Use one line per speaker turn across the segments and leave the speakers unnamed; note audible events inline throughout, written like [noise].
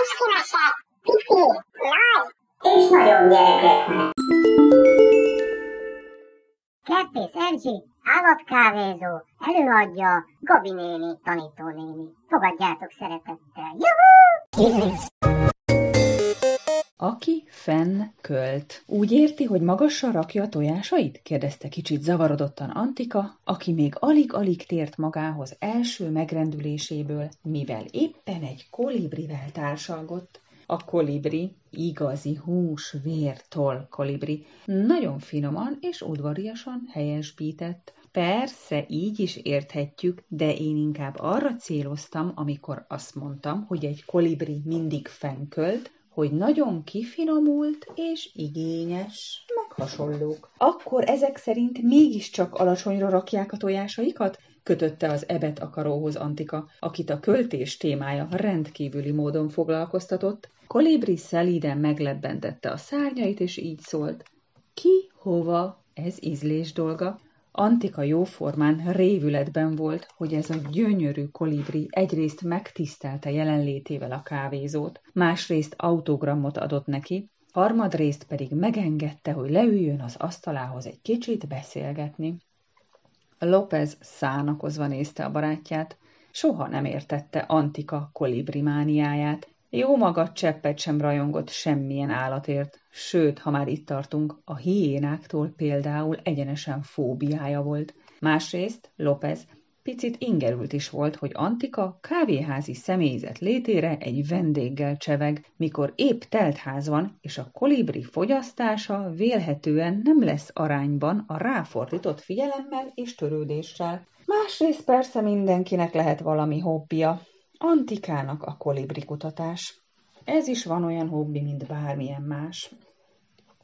Eskimese, pici, nagy, és nagyon gyerekek. Kertész Erzsi, állatkávézó, előadja Gabi néni, tanítónéni. Fogadjátok szeretettel. Juhú!
Aki fenn költ. Úgy érti, hogy magasra rakja a tojásait? kérdezte kicsit zavarodottan Antika, aki még alig-alig tért magához első megrendüléséből, mivel éppen egy kolibrivel társalgott. A kolibri, igazi hús, vér, toll kolibri, nagyon finoman és udvariasan helyesbített. Persze, így is érthetjük, de én inkább arra céloztam, amikor azt mondtam, hogy egy kolibri mindig fennkölt, hogy nagyon kifinomult és igényes, meg hasonlók. Akkor ezek szerint mégiscsak alacsonyra rakják a tojásaikat? kötötte az ebet akaróhoz Antika, akit a költés témája rendkívüli módon foglalkoztatott. Kolibri szelíden meglebbentette a szárnyait, és így szólt. Ki, hova, ez ízlés dolga. Antika jóformán révületben volt, hogy ez a gyönyörű kolibri egyrészt megtisztelte jelenlétével a kávézót, másrészt autogramot adott neki, harmadrészt pedig megengedte, hogy leüljön az asztalához egy kicsit beszélgetni. López szánakozva nézte a barátját, soha nem értette Antika kolibrimániáját, jó maga cseppet sem rajongott semmilyen állatért, sőt, ha már itt tartunk, a hiénáktól például egyenesen fóbiája volt. Másrészt López picit ingerült is volt, hogy Antika kávéházi személyzet létére egy vendéggel cseveg, mikor épp teltház van, és a kolibri fogyasztása vélhetően nem lesz arányban a ráfordított figyelemmel és törődéssel. Másrészt persze mindenkinek lehet valami hobbija, Antikának a kolibri kutatás. Ez is van olyan hobbi, mint bármilyen más.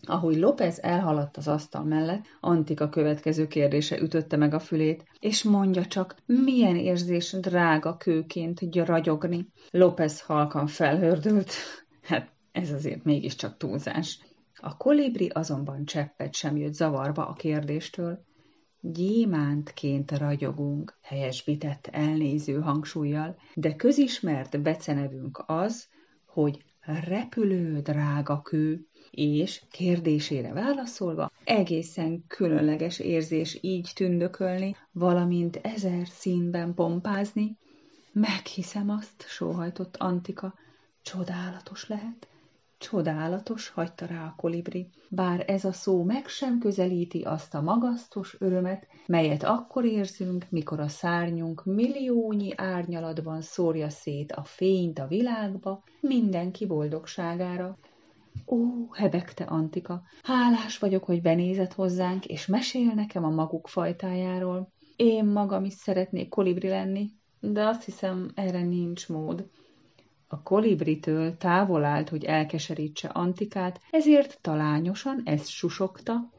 Ahogy López elhaladt az asztal mellett, Antika következő kérdése ütötte meg a fülét, és mondja csak, milyen érzés drága kőként ragyogni. López halkan felhördült. Hát ez azért mégiscsak túlzás. A kolibri azonban cseppet sem jött zavarba a kérdéstől. Gyémántként ragyogunk, helyesbített elnéző hangsúlyjal, de közismert becenevünk az, hogy repülő drága kő, és kérdésére válaszolva egészen különleges érzés így tündökölni, valamint ezer színben pompázni. Meghiszem azt, sóhajtott Antika, csodálatos lehet, Csodálatos, hagyta rá a kolibri, bár ez a szó meg sem közelíti azt a magasztos örömet, melyet akkor érzünk, mikor a szárnyunk milliónyi árnyalatban szórja szét a fényt a világba, mindenki boldogságára. Ó, hebegte Antika, hálás vagyok, hogy benézett hozzánk, és mesél nekem a maguk fajtájáról. Én magam is szeretnék kolibri lenni, de azt hiszem, erre nincs mód. A kolibritől távol állt, hogy elkeserítse Antikát, ezért talányosan ezt susogta.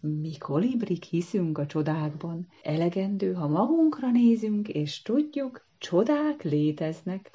Mi kolibrik hiszünk a csodákban. Elegendő, ha magunkra nézünk, és tudjuk, csodák léteznek.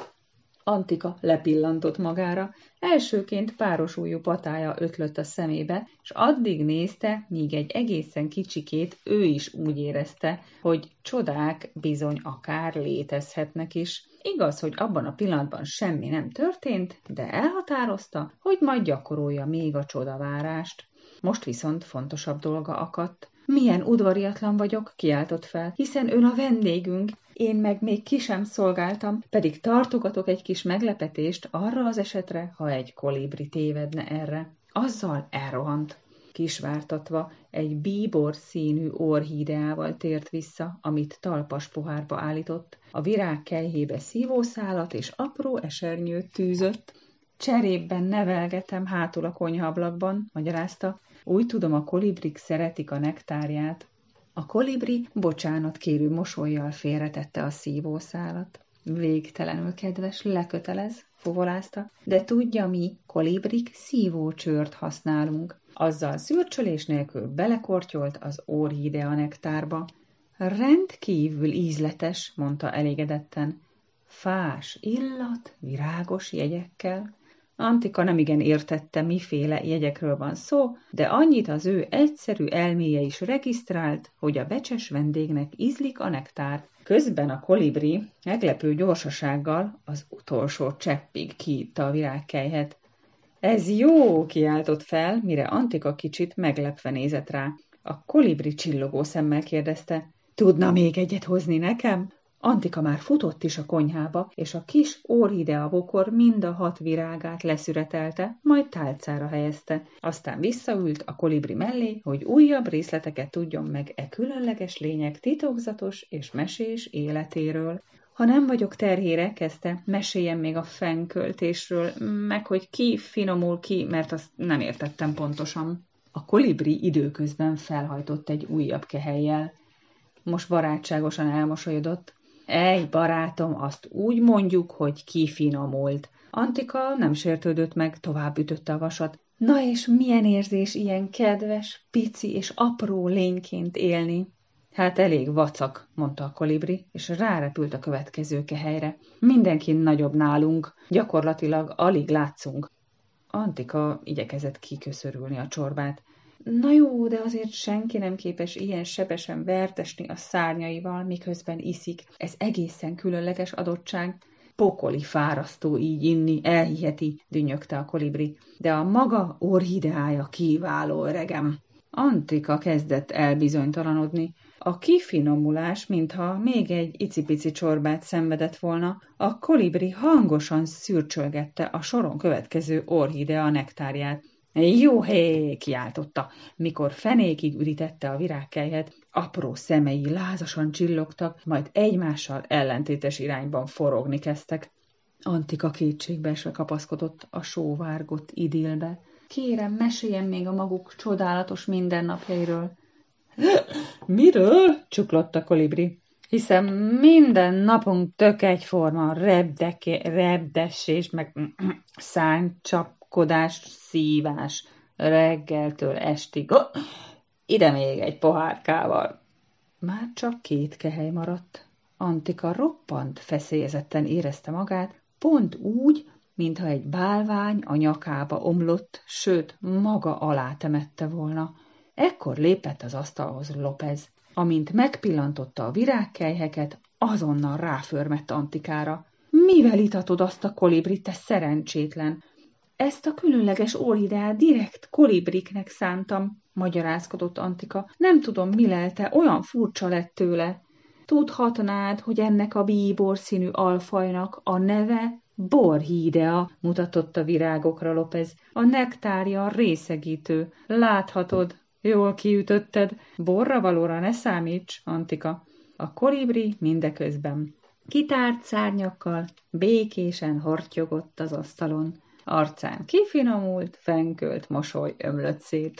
Antika lepillantott magára, elsőként páros ujjú patája ötlött a szemébe, és addig nézte, míg egy egészen kicsikét ő is úgy érezte, hogy csodák bizony akár létezhetnek is. Igaz, hogy abban a pillanatban semmi nem történt, de elhatározta, hogy majd gyakorolja még a csodavárást. Most viszont fontosabb dolga akadt. Milyen udvariatlan vagyok, kiáltott fel, hiszen ön a vendégünk, én meg még ki sem szolgáltam, pedig tartogatok egy kis meglepetést arra az esetre, ha egy kolibri tévedne erre. Azzal elrohant. Kisvártatva egy bíbor színű orhídeával tért vissza, amit talpas pohárba állított, a virág kejhébe szívószálat és apró esernyőt tűzött. Cserében nevelgetem hátul a konyhablakban, magyarázta, úgy tudom, a kolibrik szeretik a nektárját. A kolibri bocsánat kérő mosolyjal félretette a szívószálat. Végtelenül kedves, lekötelez, fuvolázta, de tudja mi, kolibrik szívócsört használunk. Azzal szürcsölés nélkül belekortyolt az orhidea nektárba. Rendkívül ízletes, mondta elégedetten. Fás illat, virágos jegyekkel. Antika nemigen értette, miféle jegyekről van szó, de annyit az ő egyszerű elméje is regisztrált, hogy a becses vendégnek ízlik a nektár. Közben a kolibri meglepő gyorsasággal az utolsó cseppig kiitta a virágkejhet. Ez jó, kiáltott fel, mire Antika kicsit meglepve nézett rá. A kolibri csillogó szemmel kérdezte, tudna még egyet hozni nekem? Antika már futott is a konyhába, és a kis órideavokor mind a hat virágát leszüretelte, majd tálcára helyezte. Aztán visszaült a kolibri mellé, hogy újabb részleteket tudjon meg e különleges lények titokzatos és mesés életéről. Ha nem vagyok terhére, kezdte, meséljen még a fennköltésről, meg hogy ki finomul ki, mert azt nem értettem pontosan. A kolibri időközben felhajtott egy újabb kehelyjel. Most barátságosan elmosolyodott. Ej, barátom, azt úgy mondjuk, hogy kifinomult. Antika nem sértődött meg, tovább ütötte a vasat. Na és milyen érzés ilyen kedves, pici és apró lényként élni? Hát elég vacak, mondta a kolibri, és rárepült a következő kehelyre. Mindenki nagyobb nálunk, gyakorlatilag alig látszunk. Antika igyekezett kiköszörülni a csorbát. Na jó, de azért senki nem képes ilyen sebesen vertesni a szárnyaival, miközben iszik. Ez egészen különleges adottság. Pokoli fárasztó így inni, elhiheti, dünnyögte a kolibri. De a maga orhideája kiváló, öregem. Antika kezdett elbizonytalanodni. A kifinomulás, mintha még egy icipici csorbát szenvedett volna, a kolibri hangosan szürcsölgette a soron következő orhidea nektárját. Jó hé, kiáltotta, mikor fenékig üritette a virágkelyhet, apró szemei lázasan csillogtak, majd egymással ellentétes irányban forogni kezdtek. Antika kétségbeesve kapaszkodott a sóvárgott idilbe. Kérem, meséljen még a maguk csodálatos mindennapjairól. [sniffs] Miről? csuklott a kolibri. Hiszen minden napunk tök egyforma, rebdeke, rebdesés, meg [sniffs] szánycsapkodás, szívás, reggeltől estig. Oh, ide még egy pohárkával. Már csak két kehely maradt. Antika roppant feszélyezetten érezte magát, pont úgy, mintha egy bálvány a nyakába omlott, sőt, maga alá temette volna. Ekkor lépett az asztalhoz López. Amint megpillantotta a virágkelyheket, azonnal ráförmett Antikára. Mivel itatod azt a kolibrit, te szerencsétlen? Ezt a különleges orhideát direkt kolibriknek szántam, magyarázkodott Antika. Nem tudom, mi lelte, olyan furcsa lett tőle. Tudhatnád, hogy ennek a bíbor színű alfajnak a neve Borhídea, mutatott a virágokra Lopez. A nektárja részegítő. Láthatod, jól kiütötted. Borra valóra ne számíts, Antika. A kolibri mindeközben. Kitárt szárnyakkal békésen hortyogott az asztalon. Arcán kifinomult, fenkölt mosoly ömlött szét.